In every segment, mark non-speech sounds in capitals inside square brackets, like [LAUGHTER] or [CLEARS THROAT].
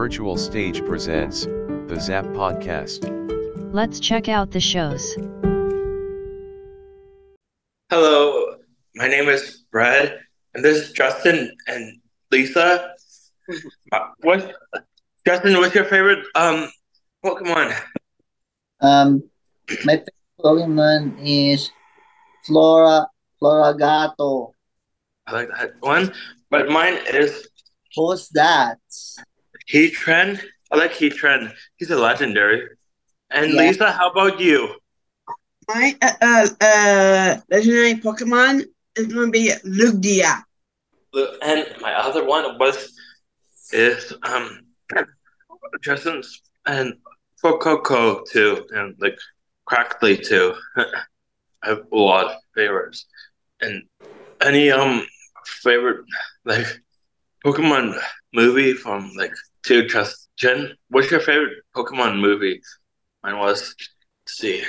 Virtual Stage presents the Zap Podcast. Let's check out the shows. Hello, my name is Brad, and this is Justin and Lisa. Uh, what, Justin? What's your favorite um Pokemon? Um, my favorite Pokemon is Flora Floragato. I like that one, but mine is Who's that? Heatran. I like Heatran. He's a legendary. And Yeah. Lisa, how about you? My uh, uh, uh, legendary Pokemon is going to be Lugia. And my other one was is um Justin and for Coco too, and like Crackly too. [LAUGHS] I have a lot of favorites. And any um favorite like Pokemon movie from like to trust. Jen, What's your favorite Pokemon movie? Mine was let's see.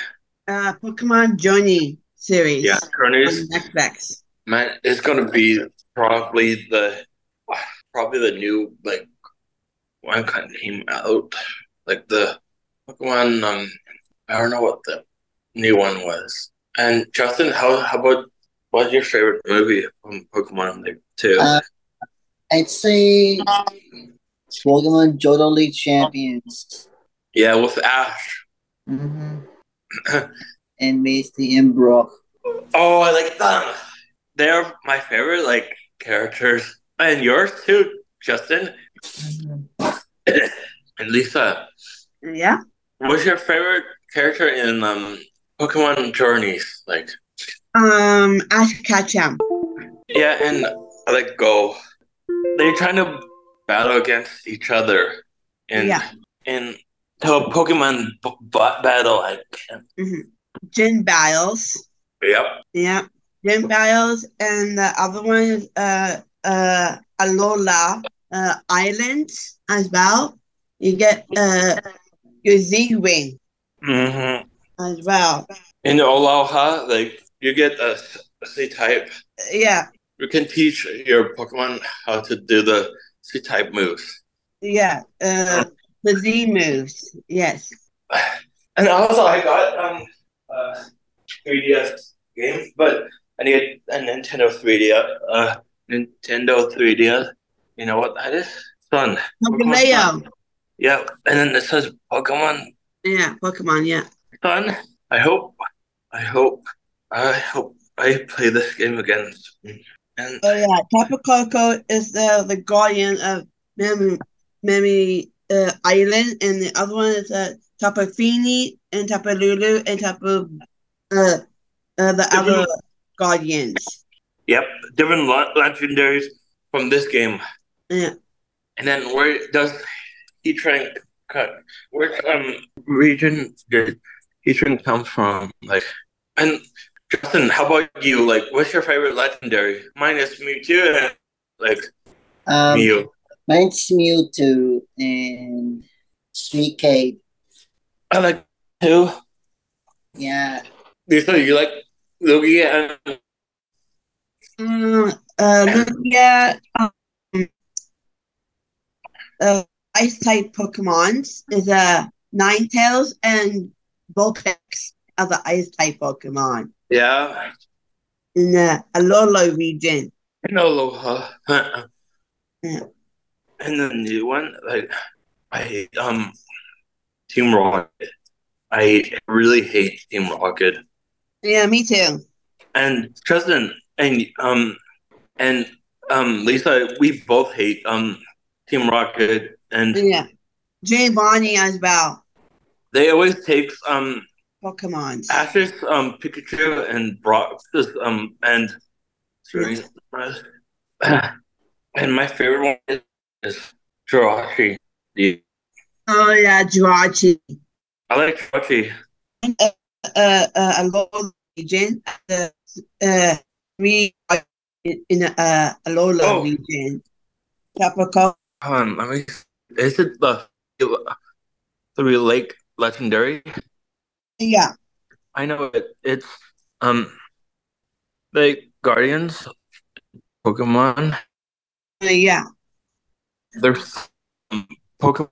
Uh, Pokemon Journey series. Yeah, On Journeys. Netflix. Man, it's gonna be probably the probably the new like one kind of came out like the Pokemon. Um, I don't know what the new one was. And Justin, how how about what's your favorite movie from Pokemon like two? Uh, I'd say Pokemon Johto League Champions. yeah, with Ash. Mm-hmm. [CLEARS THROAT] and Misty and Brock. Oh, I like them. They're my favorite like characters, and yours too, Justin [CLEARS THROAT] and Lisa. Yeah. What's your favorite character in um Pokemon Journeys? Like, Um, Ash Ketchum. yeah, and I like Goh. They're trying to battle against each other in Yeah. in the Pokemon b- b- battle. I can't. Gym Battles. Yep. Yeah. Gym Battles. And the other one is uh, uh, Alola uh, Island as well. You get uh, your Z-Ring hmm as well. In Alola, like you get a C type. Yeah. You can teach your Pokemon how to do the C type moves. Yeah. Uh, the Z moves. Yes. And also, I got um uh 3DS game, but I need a Nintendo 3DS. Uh, Nintendo 3DS. You know what that is? Sun. Pokemon Pokemon. Yeah, and then it says Pokemon Yeah. Pokemon. Yeah. Sun. I hope. I hope. I hope I play this game again. And Oh yeah, Koko is the the guardian of Memory Memory uh, Island, and the other one is uh, Tapu Fini and Tapu Lulu and Tapu uh, uh the other guardians. yep, different le- legendaries from this game. Yeah. And then where does Heatran cut? Which um region did Heatran come from? Like, and Justin, how about you? Like, what's your favorite legendary? Mine is Mewtwo and like Um, Mew. mine's Mewtwo and Suicune. I like two. Yeah. Lisa, you like Lugia and Um, uh, Lugia, um, uh, ice type Pokemons is a uh, Ninetales and Vulpix are the ice type Pokemon yeah, in the Alola region. and Alola. Yeah. And the new one, like I um Team Rocket. I really hate Team Rocket. Yeah, me too. And Justin and um and um Lisa, we both hate um Team Rocket, and Yeah. Jay Bonnie as well. they always take um Pokemons. Ash's um Pikachu and Brock's um and [CLEARS THROAT] and my favorite one is, is Jirachi. Oh yeah, Jirachi. I like Jirachi. Uh, uh, Alola region. Uh, uh, we are in, in uh, Alola Oh. region. Capricorn. Um, I mean, is it the Three Lake Legendary? Yeah. I know it. It's um the Guardians Pokemon. Uh, yeah. There's um, Pokemon.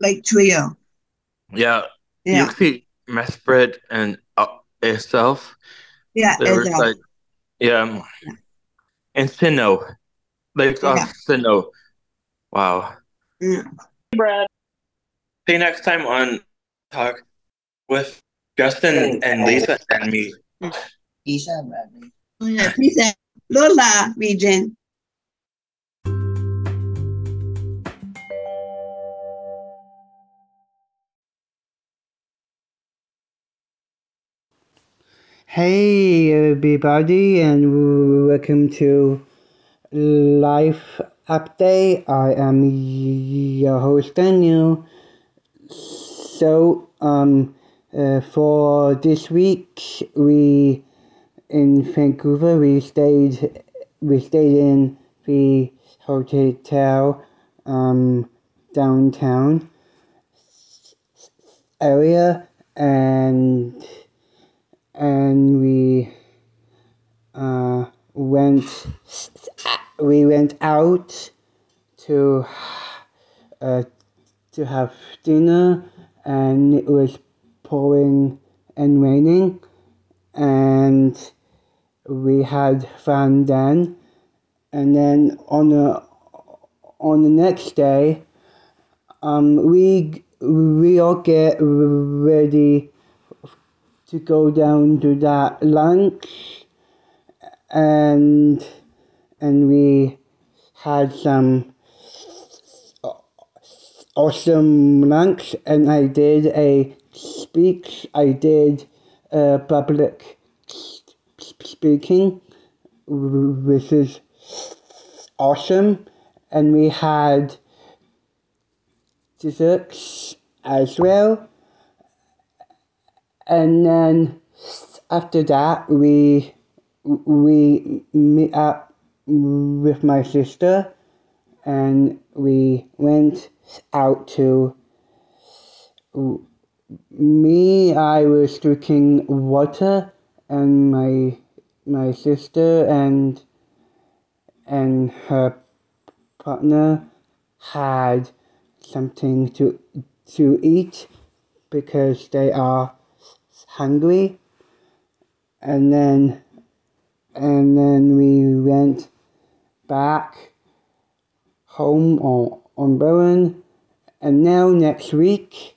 like trio. Yeah, Yeah, you see Mesprit and uh, Azelf. yeah, They were uh, like, yeah, and Sinnoh, like Yeah. Sinnoh. Wow. yeah. See you next time on Talk with Justin and Lisa and me. Isa, Bradley. Oh, yeah. Peace out. Lola region. Hey everybody and welcome to Life Update. I am your host Daniel. So um uh, for this week we in Vancouver we stayed we stayed in the hotel um downtown area and and we uh, went we went out to uh, to have dinner and it was pouring and raining. And we had fun then. And then on the on the next day um we we all get ready to go down to that lunch. And and we had some awesome lunch. And I did a speech I did uh, public speaking which is awesome. And we had desserts as well. And then after that we we meet up with my sister and we went out to me i was drinking water and my my sister and and her partner had something to to eat because they are hungry. And then and then we went back home on on Bowen. And now next week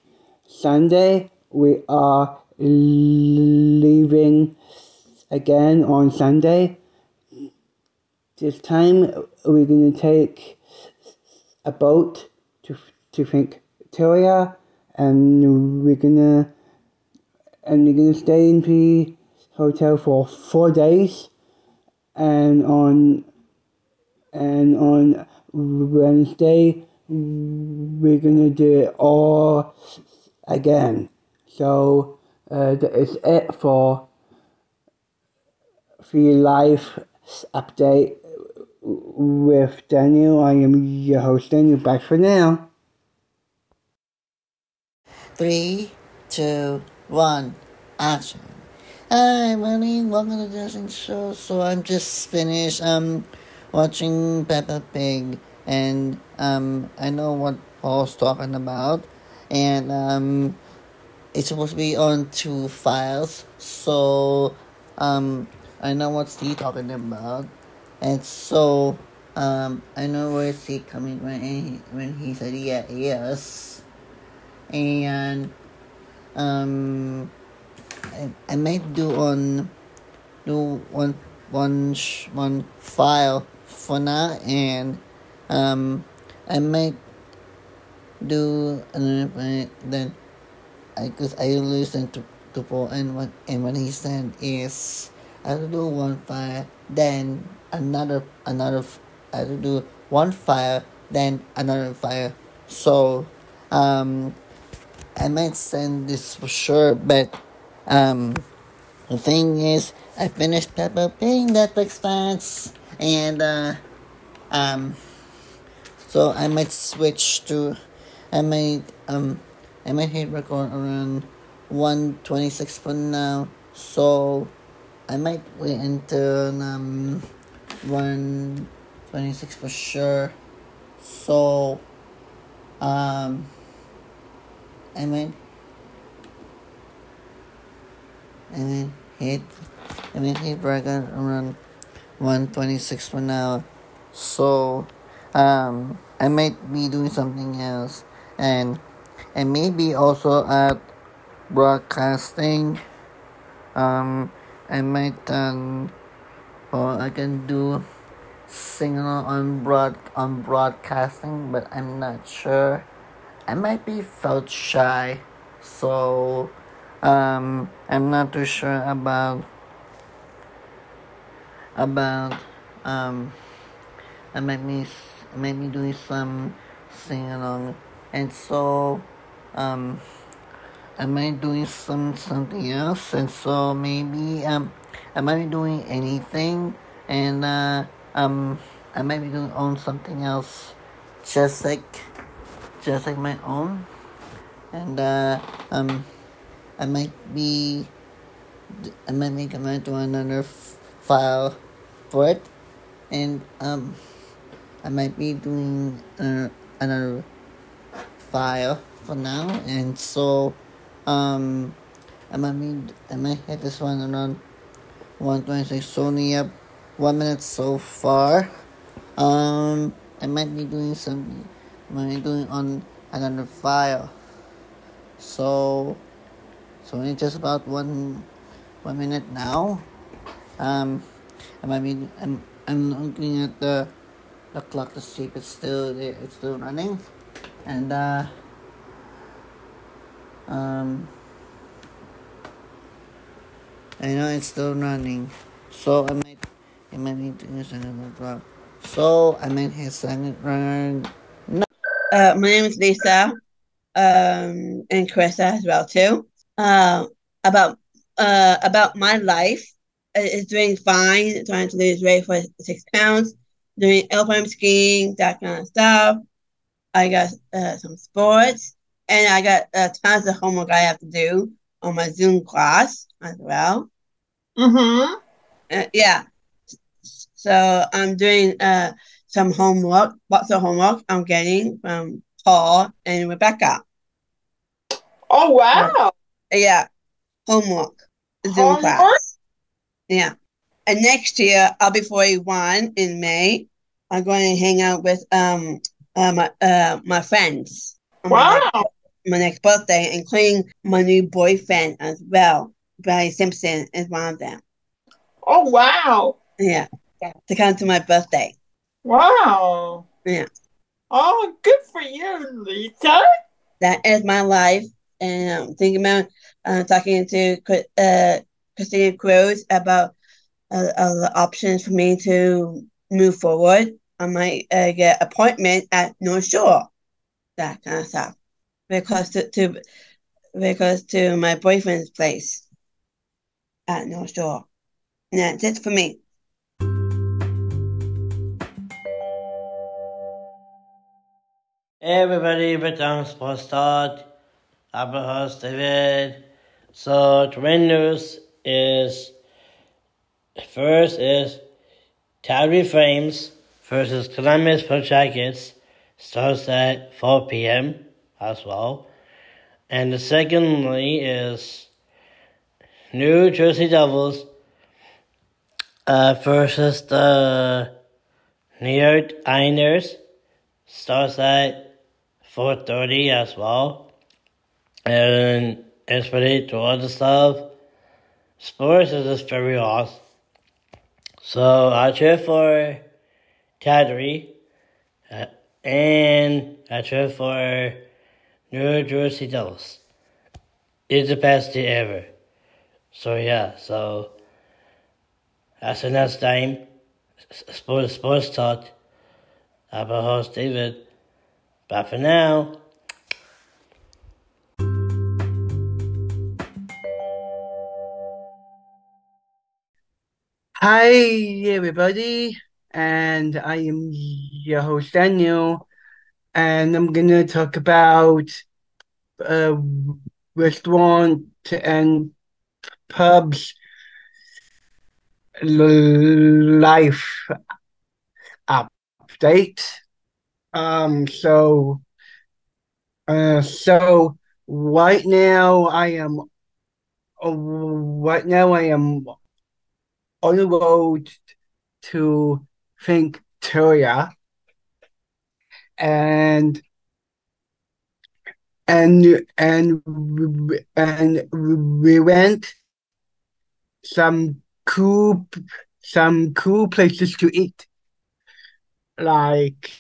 Sunday we are leaving again on Sunday. This time we're gonna take a boat to to Victoria and we're gonna and we're gonna stay in the hotel for four days and on and on Wednesday we're gonna do it all again. So uh, that is it for the live update with Daniel. I am your host Daniel. Bye for now. Three, two, one, action. Hi, everybody. Welcome to Justin Show. So I'm just finished um watching Peppa Pig, and um I know what Paul's talking about, and um it's supposed to be on two files. So um I know what Steve talking about, and so um I know where Steve coming when he, when he said yeah yes, and um. I, I might do on do one one one file for now and um I might do another one then I cause I listen to to Paul and what and what he said is I'll do one fire then another another I'll do one fire then another fire. So um I might send this for sure but um, the thing is, I finished Peppa Pig Netflix fans, and uh, um, so I might switch to, I might um, I might hit record around one twenty six for now. So I might wait until um one twenty six for sure. So Um, I might, I might hit, I might hit record around 126 per now, So, um, I might be doing something else, and and maybe also at broadcasting. Um, I might um, or I can do signal on broad on broadcasting, but I'm not sure. I might be felt shy, so um, I'm not too sure about about um, I might be I might be doing some sing along, and so um, I might doing some something else, and so maybe um, I might be doing anything, and uh, um, I might be doing own something else, just like just like my own, and uh, um, I might be I might make I might do another f- file for it, and um, I might be doing uh, another file for now, and so um, I might be I might hit this one around one twenty six. So only up one minute so far. Um, I might be doing some. Might be doing on another file. So, so only just about one one minute now. Um, I might be. I'm I'm looking at the the clock to see if it's still. It's still running, and uh. Um, I know it's still running, so I might, I might need to use another drop. So I might hit second run. Uh, my name is Lisa, um, and Carissa as well too. Uh, about uh about my life, it's doing fine. Trying to lose weight for six pounds, doing alpine skiing, that kind of stuff. I got uh, some sports, and I got uh, tons of homework I have to do on my Zoom class as well. Mm-hmm. Uh, yeah. So I'm doing uh some homework. Lots of homework I'm getting from Paul and Rebecca. Oh wow. Yeah, homework. Zoom Homework? class. Yeah. And next year I'll be 41 in May. I'm going to hang out with um uh, my uh my friends. on my Wow. my next birthday, including my new boyfriend as well. Barry Simpson is one of them. Oh wow. Yeah. To come to my birthday. Wow. Yeah. Oh, good for you, Lisa. that is my life. And I'm thinking about uh, talking to Chri- uh, Christina Cruz about uh, uh, the options for me to move forward. I might uh, get appointment at North Shore, that kind of stuff, because to, to because to my boyfriend's place at North Shore. And that's it for me. Hey everybody, Britain Sports Talk. I'm your host David. So the news is first is Calgary Flames versus Columbus Blue Jackets starts at 4 p.m. as well. And the secondly is New Jersey Devils uh, versus the New York Islanders starts at 4.30 as well. And as for the stuff, sports is just very awesome. So I cheer for Calgary, uh, and I cheer for New Jersey Devils. It's the best day ever. So yeah, so that's the next time. Sports, sports talk. I'm your host David. Bye for now. Hi, everybody, and I am your host Daniel, and I'm gonna talk about uh, restaurant and pubs life update. Um, so Uh, so right now I am, uh, right now I am on the road to Victoria, and and and and we went some cool some cool places to eat, like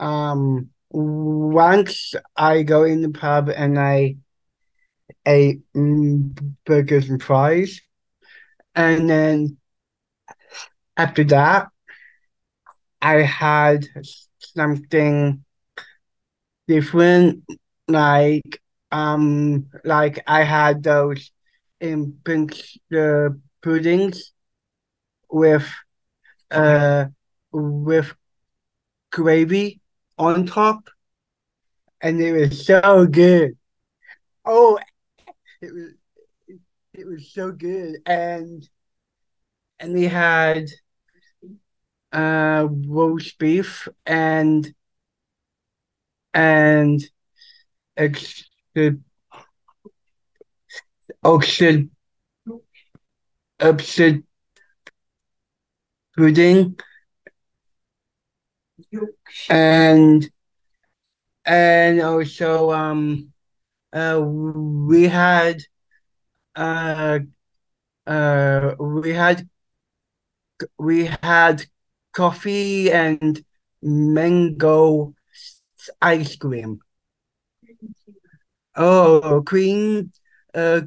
um once I go in the pub and I ate burgers and fries, and then after that, I had something different, like um, like I had those in pink uh, puddings with uh with gravy on top, and it was so good. Oh, it was it was so good, and and we had uh roast beef and and ex oxid oxid pudding and and also um uh we had uh uh we had we had coffee and mango ice cream. Oh, green uh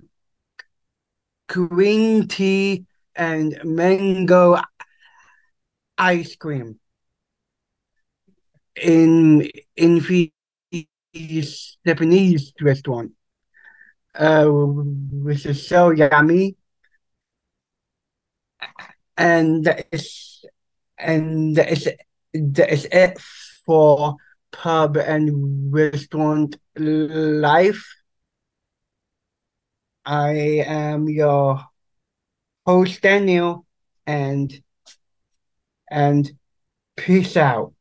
green tea and mango ice cream. In in the Japanese restaurant, uh, which is so yummy, and is and that is that is it for pub and restaurant life. I am your host Daniel, and and peace out.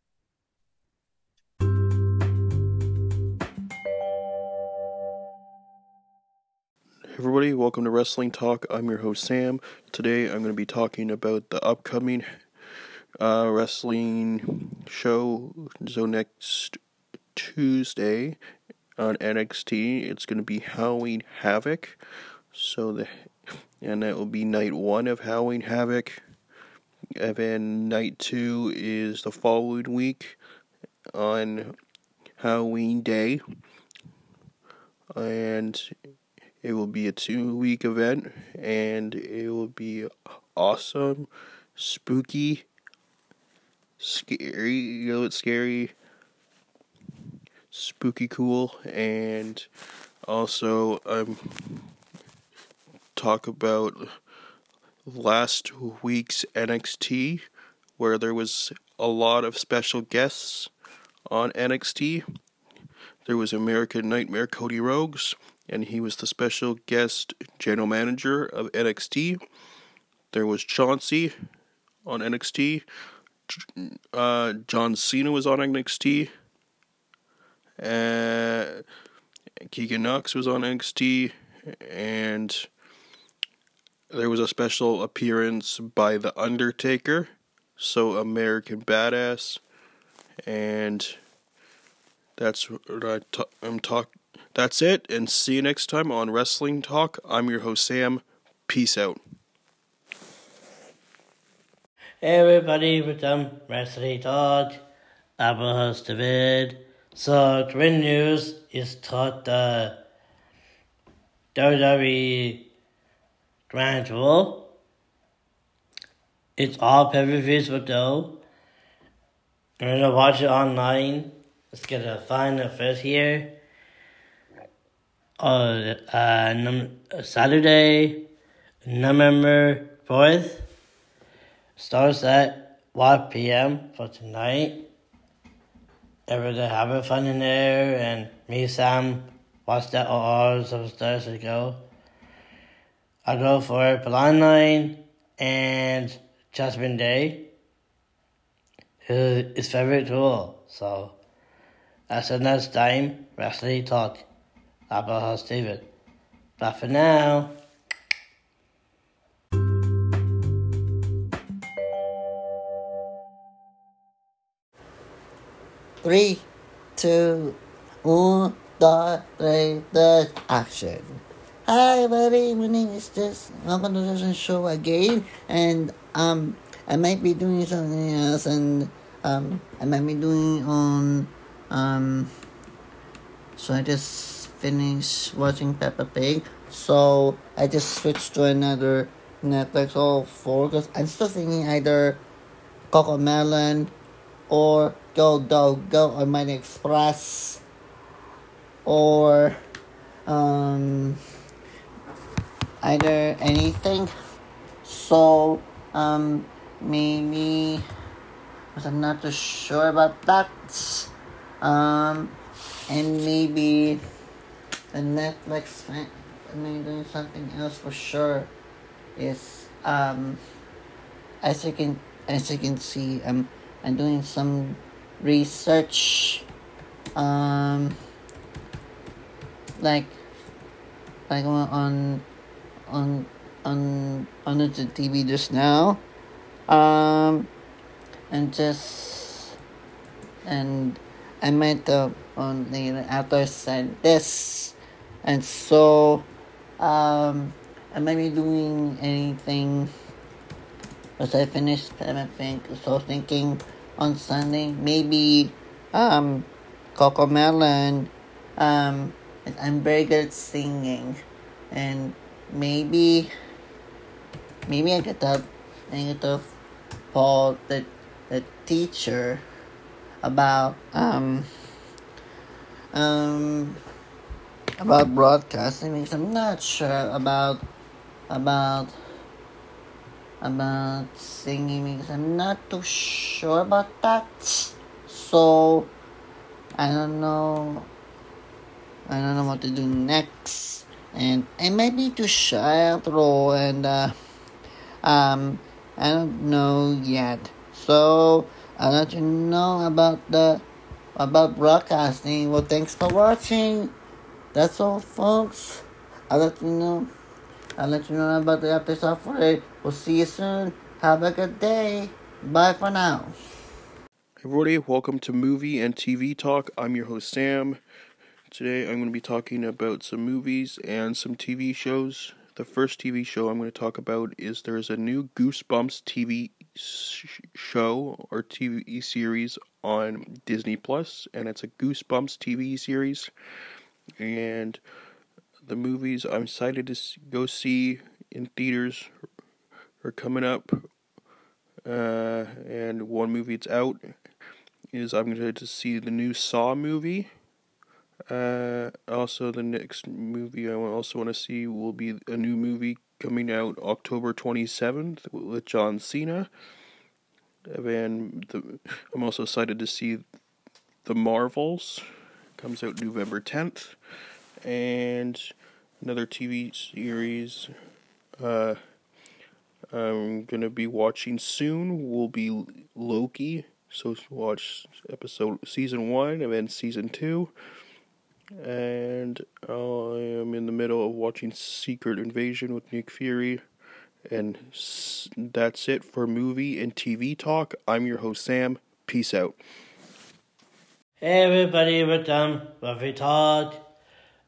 Everybody, welcome to Wrestling Talk. I'm your host Sam. Today I'm going to be talking about the upcoming uh, wrestling show. So next Tuesday on NXT, it's going to be Halloween Havoc. So the and that will be night one of Halloween Havoc. And then night two is the following week on Halloween Day. And it will be a two week event and it will be awesome, spooky, scary, you know, it's scary, spooky cool, and also I'm um, talk about last week's NXT where there was a lot of special guests on NXT. There was American Nightmare Cody Rhodes, and he was the special guest general manager of NXT. There was Chauncey on NXT. Uh, John Cena was on NXT. Uh, Keegan Knox was on NXT, and there was a special appearance by The Undertaker, so American Badass, and that's what I t- I'm talking. That's it, and see you next time on Wrestling Talk. I'm your host Sam. Peace out. Everybody, with them Wrestling. I'm your host David. So, Twin News is taught the WWE Grand Tour. It's all pay-per-views with though. I'm gonna watch it online. Let's get a final first here. On uh, num- Saturday, November 4th. Starts at 1 p.m. for tonight. Everybody having fun in there, and me, Sam, watched that all some stars ago. I go for Blind Line and Jasmine Day. His, his favorite tool, so Until next time, Wrestling Talk. Abba host David. But for now, Three, two, one, the, the, the action. Hi, everybody. My name is Jess. Welcome to the show again. And um, I might be doing something else, and um, I might be doing on um. So I just finished watching Peppa Pig. So I just switched to another Netflix or four because I'm still thinking either CoComelon or Go Go Go on Mighty Express or um either anything. So um maybe but I'm not too sure about that. Um and maybe the Netflix I mean doing something else for sure is um as you can as you can see um I'm doing some research um like like on on on on the TV just now. Um and just and I might uh, on later after send this. And so um I might be doing anything? As I finished I think so thinking on Sunday. Maybe um CoComelon um I'm very good at singing. And maybe maybe I get to I get to Paul the the teacher about um um about broadcasting. Because I'm not sure about about about singing because I'm not too sure about that. So I don't know I don't know what to do next. And I might be too shy after all and uh um I don't know yet. So I'll let you know about the about broadcasting. Well thanks for watching. That's all folks. I'll let you know I'll let you know about the update software. We'll see you soon. Have a good day. Bye for now. Everybody, welcome to Movie and TV Talk. I'm your host Sam. Today I'm going to be talking about some movies and some TV shows. The first TV show I'm going to talk about is there's a new Goosebumps TV sh- show or TV series on Disney Plus, and it's a Goosebumps TV series. And the movies I'm excited to go see in theaters are coming up. Uh, and one movie it's out is I'm going to see the new Saw movie. Uh, also, the next movie I also want to see will be a new movie coming out October 27th with John Cena. And the, I'm also excited to see The Marvels. Comes out November 10th. And another TV series uh, I'm to be watching soon will be Loki. So watch episode season 1 and then season 2 and I am in the middle of watching Secret Invasion with Nick Fury. And that's it for movie and TV talk. I'm your host, Sam. Peace out. Hey everybody, we're done with we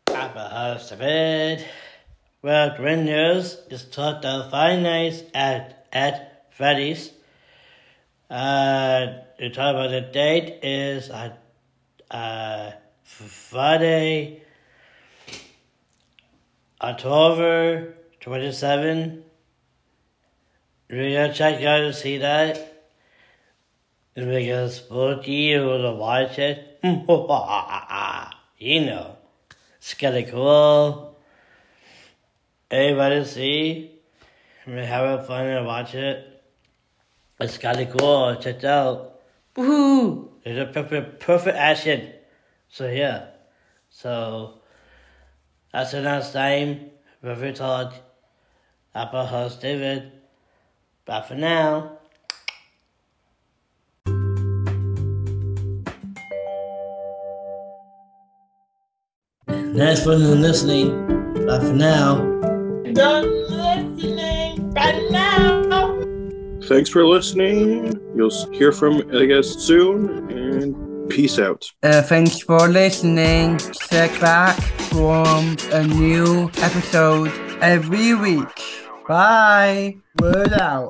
talk. Abba host David. Well, great news is taught the Five Nights at at Freddy's. Uh, the time of the date is uh, uh, Friday, October 27. We're gonna check out to see that. Because both you will watch it. [LAUGHS] you know. It's kinda cool. Everybody see. We're having fun and watch it. It's kinda cool. Check it out. Woohoo! It's a perfect, perfect action. So yeah. So that's the next time. River Talk. Apple host David. Bye for now. Thanks for listening. Bye for now. Done listening. Bye now. Thanks for listening. You'll hear from I guess soon, and peace out. Uh, thanks for listening. Check back from a new episode every week. Bye. Word out.